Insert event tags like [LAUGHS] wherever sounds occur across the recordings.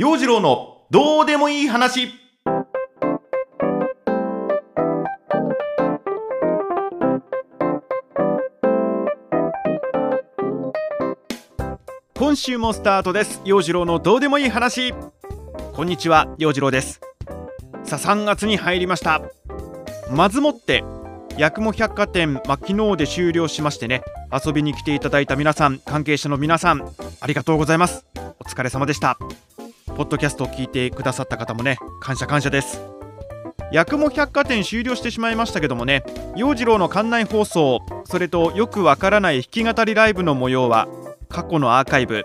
陽次郎のどうでもいい話。今週もスタートです。陽次郎のどうでもいい話。こんにちは陽次郎です。さあ3月に入りました。まずもって八雲百貨店、まあ、昨日で終了しましてね遊びに来ていただいた皆さん関係者の皆さんありがとうございます。お疲れ様でした。ポッドキャストを聞いてくださった方もね感謝感謝です。八雲百貨店終了してしまいましたけどもね陽次郎の館内放送それとよくわからない弾き語りライブの模様は過去のアーカイブ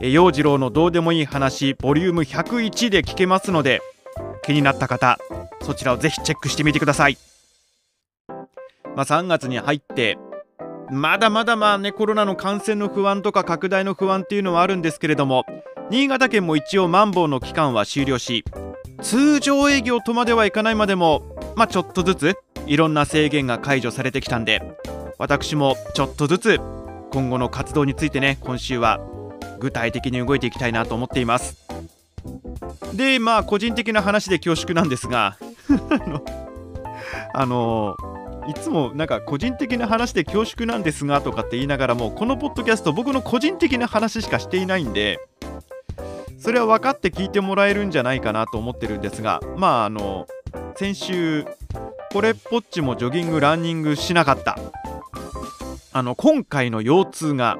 陽次郎のどうでもいい話ボリューム101で聞けますので気になった方そちらをぜひチェックしてみてください。まあ、3月に入ってまだまだまあねコロナの感染の不安とか拡大の不安っていうのはあるんですけれども新潟県も一応マンボウの期間は終了し通常営業とまではいかないまでもまあちょっとずついろんな制限が解除されてきたんで私もちょっとずつ今後の活動についてね今週は具体的に動いていきたいなと思っています。でまあ個人的な話で恐縮なんですが [LAUGHS] あのいつもなんか個人的な話で恐縮なんですがとかって言いながらもこのポッドキャスト僕の個人的な話しかしていないんでそれは分かって聞いてもらえるんじゃないかなと思ってるんですがまああの先週これっぽっちもジョギングランニングしなかった。あの今回の腰痛が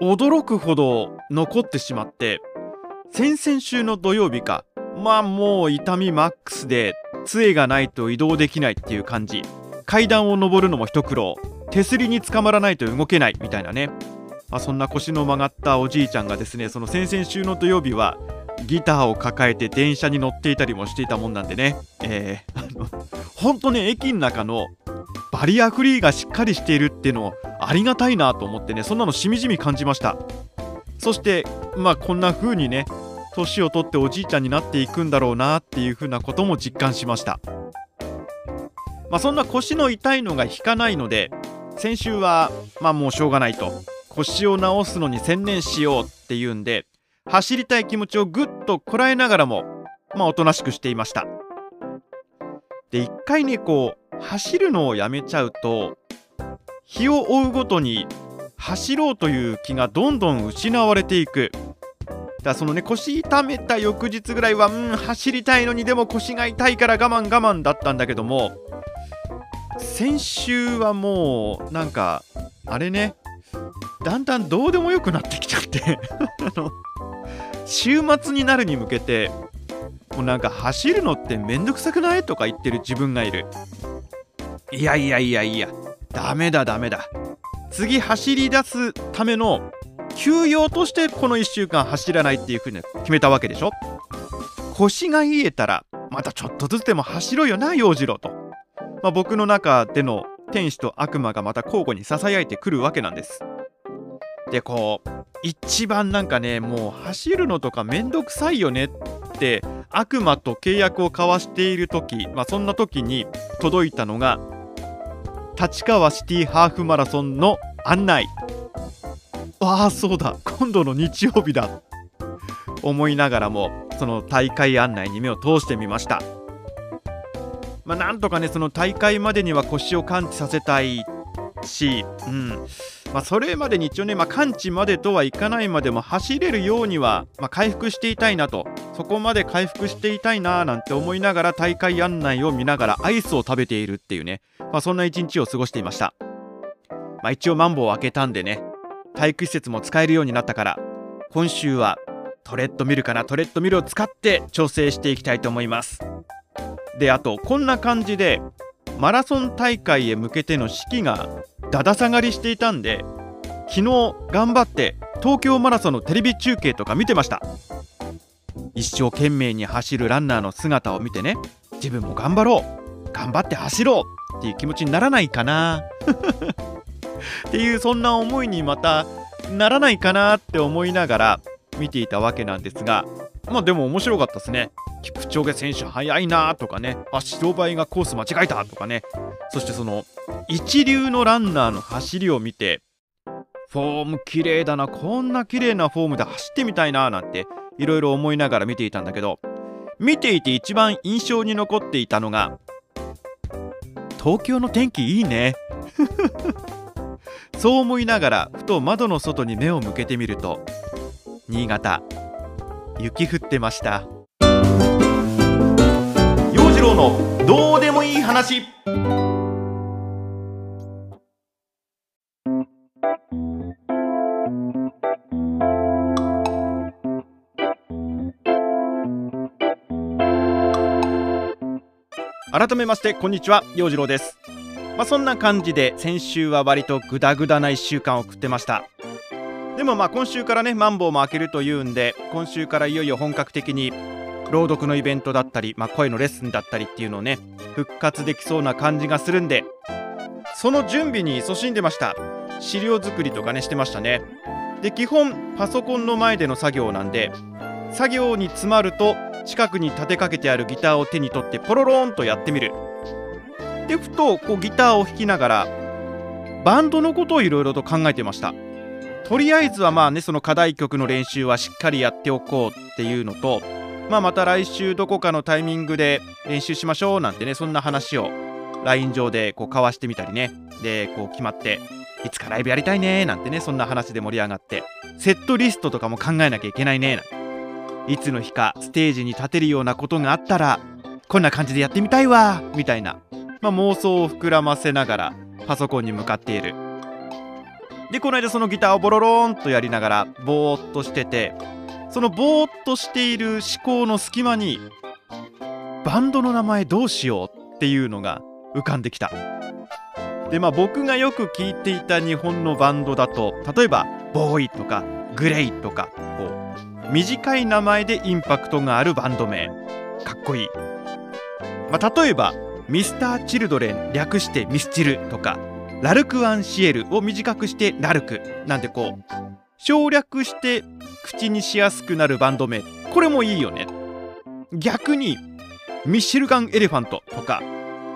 驚くほど残ってしまって先々週の土曜日かまあもう痛みマックスで杖がないと移動できないっていう感じ。階段を上るのも一苦労。手すりにつかまらないと動けないみたいなね、まあ、そんな腰の曲がったおじいちゃんがですねその先々週の土曜日はギターを抱えて電車に乗っていたりもしていたもんなんでね、えー、あの本当ね駅の中のバリアフリーがしっかりしているっていうのありがたいなと思ってねそんなのしみじみ感じました。そしてまあこんな風にね年を取っておじいちゃんになっていくんだろうなっていう風なことも実感しました。まあ、そんな腰の痛いのが引かないので先週はまあもうしょうがないと。腰を治すのに専念しようっていうんで走りたい気持ちをぐっとこらえながらもまあおとなしくしていました。で一回ねこう走るのをやめちゃうと日を追うごとに走ろうという気がどんどん失われていく。だからそのね腰痛めた翌日ぐらいはうん走りたいのにでも腰が痛いから我慢我慢だったんだけども先週はもうなんかあれねだんだんどうでもよくなってきちゃって。[LAUGHS] あの週末になるに向けてもうなんか走るのってめんどくさくないとか言ってる自分がいる。いやいやいやいやダメだダメだ。次走り出すための休養としてこの1週間走らないっていう風に決めたわけでしょ。腰が癒えたらまたちょっとずつでも走ろうよな陽次郎と。まあ、僕の中での天使と悪魔がまた交互に囁いてくるわけなんです。でこう一番なんかねもう走るのとかめんどくさいよねって悪魔と契約を交わしている時、まあ、そんな時に届いたのが立川シティハーフマラソンの案内。ああそうだ。今度の日曜日だ。思いながらもその大会案内に目を通してみました。まあ、なんとかねその大会までには腰を完治させたいし、うん。まあ、それまでに一応ね、まあ、完治までとはいかないまでも走れるようには、まあ、回復していたいなと。そこまで回復していたいななんて思いながら大会案内を見ながらアイスを食べているっていうね、まあ、そんな一日を過ごしていました、まあ、一応マンボウを開けたんでね体育施設も使えるようになったから今週はトレッドミルかな。トレッドミルを使って調整していきたいと思います。であとこんな感じでマラソン大会へ向けての士気がだだ下がりしていたんで昨日頑張って東京マラソンのテレビ中継とか見てました。一生懸命に走るランナーの姿を見てね自分も頑張ろう頑張って走ろうっていう気持ちにならないかな。[LAUGHS] っていうそんな思いにまたならないかなって思いながら見ていたわけなんですがまあでも面白かったですね。キプチョゲ選手速いなとかねあ白バイがコース間違えたとかね。そしてその一流のランナーの走りを見てフォーム綺麗だなこんな綺麗なフォームで走ってみたいななんていろいろ思いながら見ていたんだけど見ていて一番印象に残っていたのが東京の天気いいね [LAUGHS] そう思いながらふと窓の外に目を向けてみると新潟雪降ってました。陽次郎のどうでもいい話。改めましてこんにちは。陽次郎です。まあそんな感じで先週は割とグダグダな1週間を送ってました。でもまあ今週からねマンボウも開けるというんで今週からいよいよ本格的に朗読のイベントだったり、まあ、声のレッスンだったりっていうのをね復活できそうな感じがするんでその準備に勤しんでました。資料作りとかねしてましたね。で基本パソコンの前での作業なんで作業に詰まると近くに立てかけてあるギターを手に取ってポロローンとやってみる。でふとこうギターを弾きながらバンドのことをいろいろと考えてました。とりあえずはまあねその課題曲の練習はしっかりやっておこうっていうのと、まあ、また来週どこかのタイミングで練習しましょうなんてねそんな話を LINE 上でこう交わしてみたりね。でこう決まっていつかライブやりたいねなんてねそんな話で盛り上がってセットリストとかも考えなきゃいけないねなんて。いつの日かステージに立てるようなことがあったらこんな感じでやってみたいわみたいな、まあ、妄想を膨らませながらパソコンに向かっている。でこの間そのギターをボロローンとやりながらぼーっとしててそのぼーっとしている思考の隙間にバンドの名前どうしようっていうのが浮かんできた。でまあ僕がよく聞いていた日本のバンドだと例えばボーイとかグレイとかこう短い名前でインパクトがあるバンド名。かっこいい、まあ、例えばミスターチルドレン略してミスチルとかラルク・アンシエルを短くしてラルクなんてこう省略して口にしやすくなるバンド名。これもいいよね。逆にミッシェルガン・エレファントとか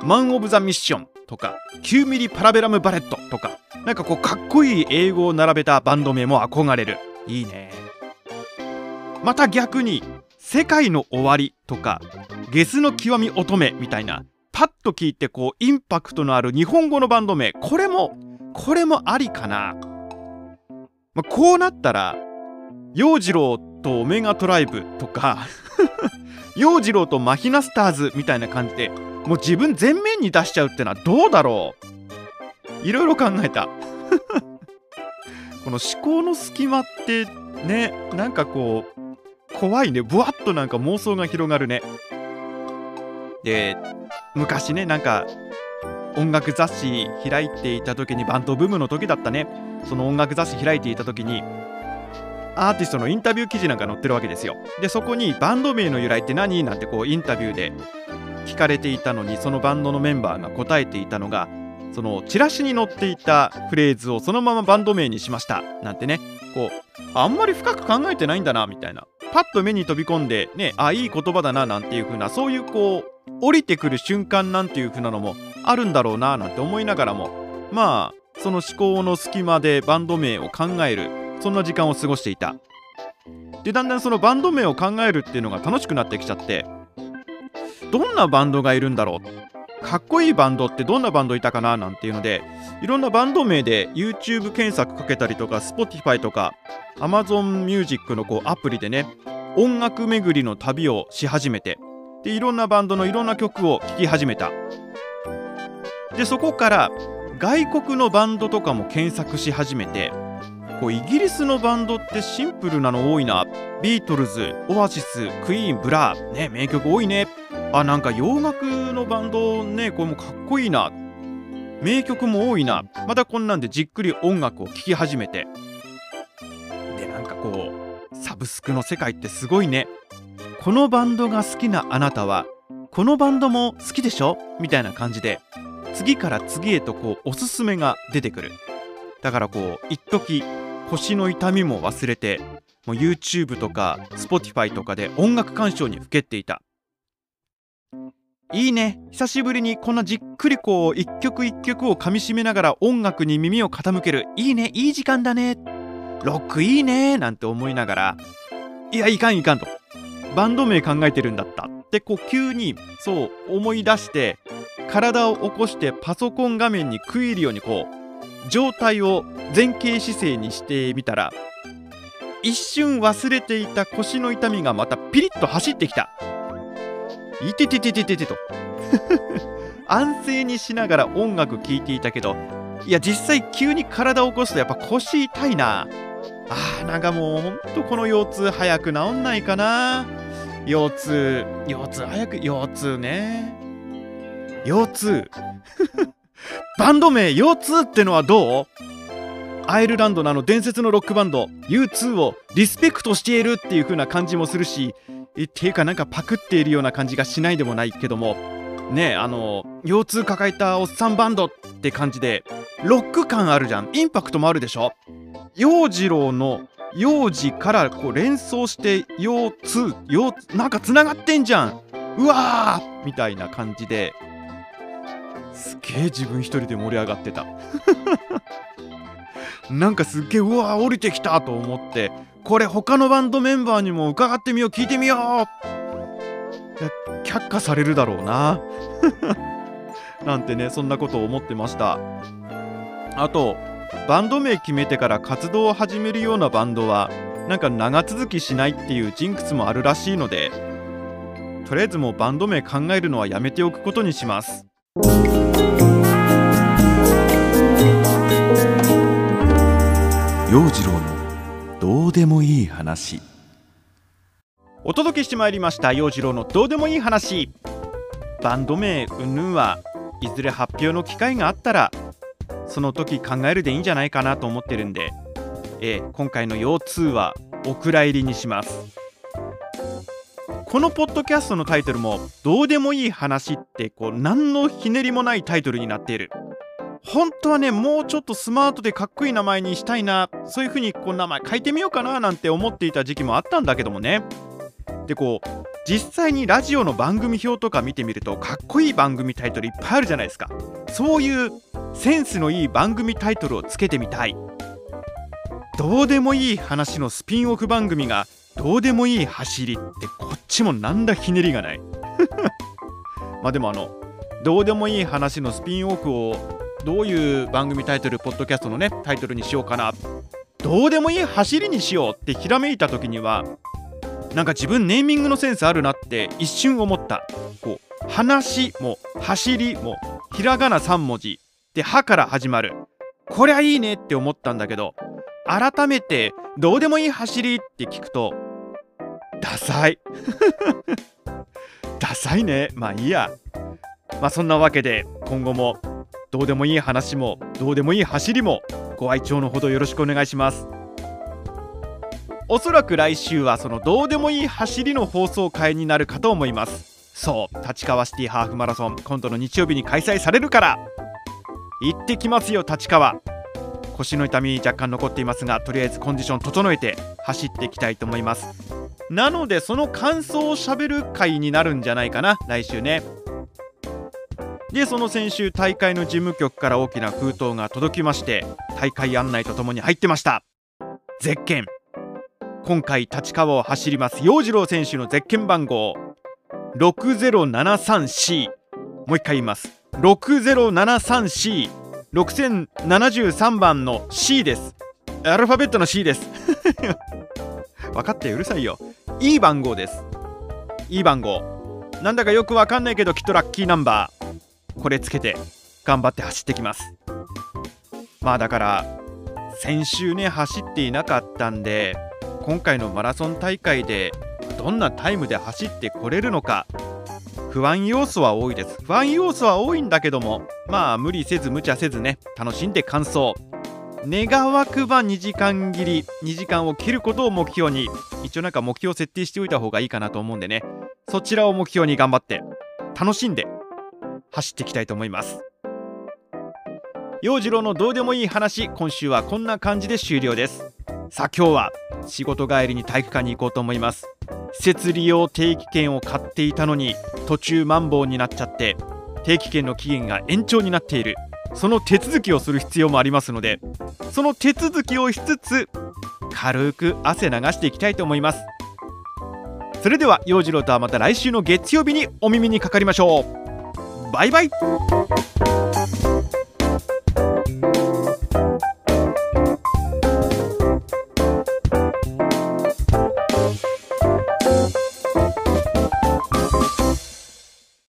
マン・オブ・ザ・ミッションとか9ミリ・パラベラム・バレットとかなんかこうかっこいい英語を並べたバンド名も憧れる。いいね。また逆に世界の終わりとかゲスの極み乙女みたいなパッと聞いてこうインパクトのある日本語のバンド名。これもこれもありかな、まあ、こうなったら陽次郎とオメガトライブとか [LAUGHS] 陽次郎とマヒナスターズみたいな感じでもう自分全面に出しちゃうってのはどうだろう。いろいろ考えた。[LAUGHS] この思考の隙間ってねなんかこう怖いね。ぶわっとなんか妄想が広がるね。で昔ねなんか音楽雑誌開いていた時にバンドブームの時だったね。その音楽雑誌開いていた時にアーティストのインタビュー記事なんか載ってるわけですよ。でそこにバンド名の由来って何？なんてこうインタビューで聞かれていたのにそのバンドのメンバーが答えていたのがそのチラシに載っていたフレーズをそのままバンド名にしました。なんてね。こうあんまり深く考えてないんだなみたいな。パッと目に飛び込んでねあいい言葉だななんていう風なそういうこう降りてくる瞬間なんていう風なのもあるんだろうななんて思いながらも。まあその思考の隙間でバンド名を考えるそんな時間を過ごしていた。でだんだんそのバンド名を考えるっていうのが楽しくなってきちゃって。どんなバンドがいるんだろう？かっこいいバンドってどんなバンドいたかな？なんていうのでいろんなバンド名で YouTube 検索かけたりとか Spotify とか Amazon Music のこうアプリでね音楽巡りの旅をし始めてでいろんなバンドのいろんな曲を聴き始めた。でそこから外国のバンドとかも検索し始めて。こうイギリスのバンドってシンプルなの多いな。ビートルズオアシスクイーンブラーね名曲多いね。あなんか洋楽のバンドねこれもかっこいいな。名曲も多いな。またこんなんでじっくり音楽を聴き始めて。でなんかこうサブスクの世界ってすごいね。このバンドが好きなあなたはこのバンドも好きでしょ？みたいな感じで次から次へとこうおすすめが出てくる。だからこう一時腰の痛みも忘れてもう YouTube とか Spotify とかで音楽鑑賞にふけっていた。いいね。久しぶりにこんなじっくりこう一曲一曲をかみしめながら音楽に耳を傾ける。いいね。いい時間だね。ロックいいね。なんて思いながら。いやいかんいかんと。バンド名考えてるんだった。ってこう急にそう思い出して体を起こしてパソコン画面に食い入るようにこう状態を前傾姿勢にしてみたら一瞬忘れていた腰の痛みがまたピリッと走ってきた。いててててててと。[LAUGHS] 安静にしながら音楽聴いていたけどいや実際急に体を起こすとやっぱ腰痛いな。あーなんかもうほんとこの腰痛早く治んないかな。腰痛腰痛早く腰痛ね。腰痛。バンド名腰痛ってのはどう？アイルランドのあの伝説のロックバンド U2 をリスペクトしているっていう風な感じもするしっていうかなんかパクっているような感じがしないでもないけども。ねえあの腰痛抱えたおっさんバンドって感じでロック感あるじゃん。インパクトもあるでしょ？洋次郎の幼児からこう連想して腰痛腰なんかつながってんじゃん。うわーみたいな感じで。すげえ自分一人で盛り上がってた。[LAUGHS] なんかすっげえうわー降りてきたと思ってこれ他のバンドメンバーにも伺ってみよう聞いてみよう。却下されるだろうな。[LAUGHS] なんてねそんなことを思ってました。あとバンド名決めてから活動を始めるようなバンドはなんか長続きしないっていうジンクスもあるらしいのでとりあえずもうバンド名考えるのはやめておくことにします。陽次郎のどうでもいい話。お届けしてまいりました陽次郎のどうでもいい話。バンド名うんぬんはいずれ発表の機会があったらその時考えるでいいんじゃないかなと思ってるんで、えー、今回の腰痛はお蔵入りにします。このポッドキャストのタイトルもどうでもいい話ってこう何のひねりもないタイトルになっている。本当はねもうちょっとスマートでかっこいい名前にしたいなそういう風にこう名前書いてみようかななんて思っていた時期もあったんだけどもね。でこう実際にラジオの番組表とか見てみるとかっこいい番組タイトルいっぱいあるじゃないですか。そういうセンスのいい番組タイトルをつけてみたい。どうでもいい話のスピンオフ番組がどうでもいい走りってこっちもなんだひねりがない。[LAUGHS] まあでもあのどうでもいい話のスピンオフをどういう番組タイトルポッドキャストのねタイトルにしようかな。どうでもいい走りにしようってひらめいた時にはなんか自分ネーミングのセンスあるなって一瞬思った。こう話も走りもひらがな3文字で「は」から始まる。こりゃいいねって思ったんだけど改めて「どうでもいい走り」って聞くとダサい。ダサいね。まあいいや。まあそんなわけで今後もどうでもいい話もどうでもいい走りもご愛聴のほどよろしくお願いします。おそらく来週はそのどうでもいい走りの放送回になるかと思います。そう立川シティハーフマラソン今度の日曜日に開催されるから。行ってきますよ立川。腰の痛み若干残っていますがとりあえずコンディション整えて走っていきたいと思います。なのでその感想をしゃべる回になるんじゃないかな来週ね。でその先週大会の事務局から大きな封筒が届きまして大会案内とともに入ってました。ゼッケン。今回立川を走ります陽次郎選手のゼッケン番号。6073C もう一回言います。6073C 6073番の C です。アルファベットの C です。[LAUGHS] 分かってうるさいよ。いい番号です。いい番号。なんだかよくわかんないけどきっとラッキーナンバー。これつけて頑張って走ってきます。まあだから先週ね走っていなかったんで今回のマラソン大会でどんなタイムで走ってこれるのか不安要素は多いです。不安要素は多いんだけどもまあ無理せず無茶せずね楽しんで完走。願わくば2時間切り2時間を切ることを目標に一応なんか目標設定しておいた方がいいかなと思うんでね。そちらを目標に頑張って楽しんで走っていきたいと思います。陽次郎のどうでもいい話今週はこんな感じで終了です。さあ今日は仕事帰りに体育館に行こうと思います。施設利用定期券を買っていたのに途中マンボウになっちゃって定期券の期限が延長になっている。その手続きをする必要もありますのでその手続きをしつつ軽く汗流していきたいと思います。それでは陽次郎とはまた来週の月曜日にお耳にかかりましょう。バイバイ。